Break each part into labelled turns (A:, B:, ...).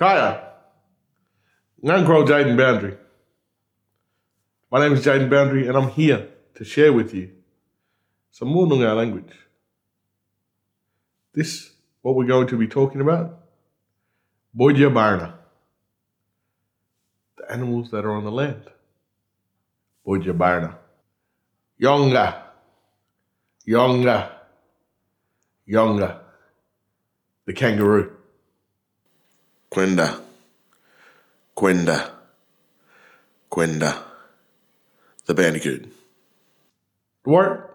A: Kaya. Ngankro Jayden Boundry. My name is Jayden Boundry and I'm here to share with you some more Noongar language. This, what we're going to be talking about, Boodja Barna. The animals that are on the land. Boodja Barna. Yonga. Yonga. Yonga. The kangaroo.
B: Quenda, Quenda, Quenda, the bandicoot.
A: Dwart.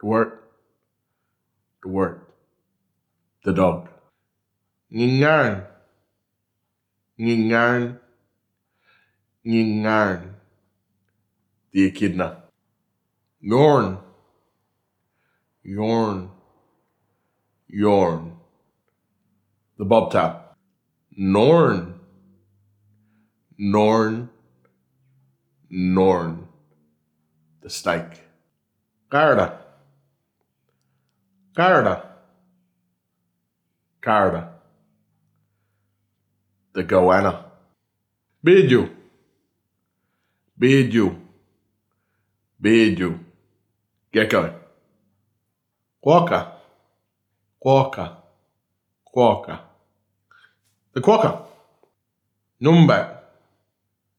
A: Dwart. Dwart. The dog. Ngingarn. Ngingarn. Ngingarn. The echidna. Yorn. Yorn. Yorn. The bobtail. Norn. Norn. Norn. The snake. Garda. Garda. Garda. The goanna. Biju. Biju. Biju. Gecko. Quokka. Quokka. Quokka. The quokka. Numbat.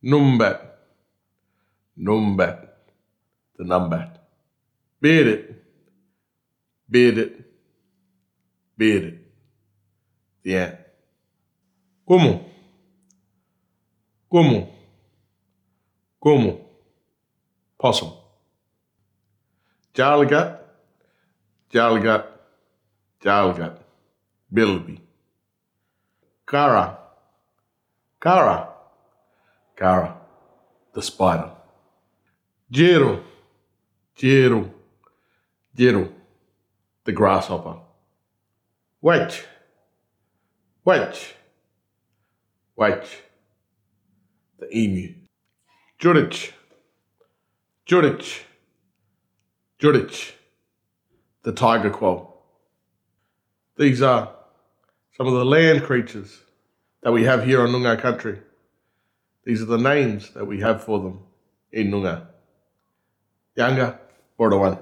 A: Numbat. Number. The numbat. Beat it. Beat it. Beat it. The ant. Como? Como? Como? Possum. Jalgat. Jalgat. Jalgat. Bilby. Kara. Kara. Kara. The spider. Jero. Jero. Jero. The grasshopper. Wedge. Wedge. Wedge. The emu. Judich. Judich. Judich. The tiger quoll. These are some of the land creatures that we have here on Noongar country. These are the names that we have for them in Noongar. Yanga, Bordawan.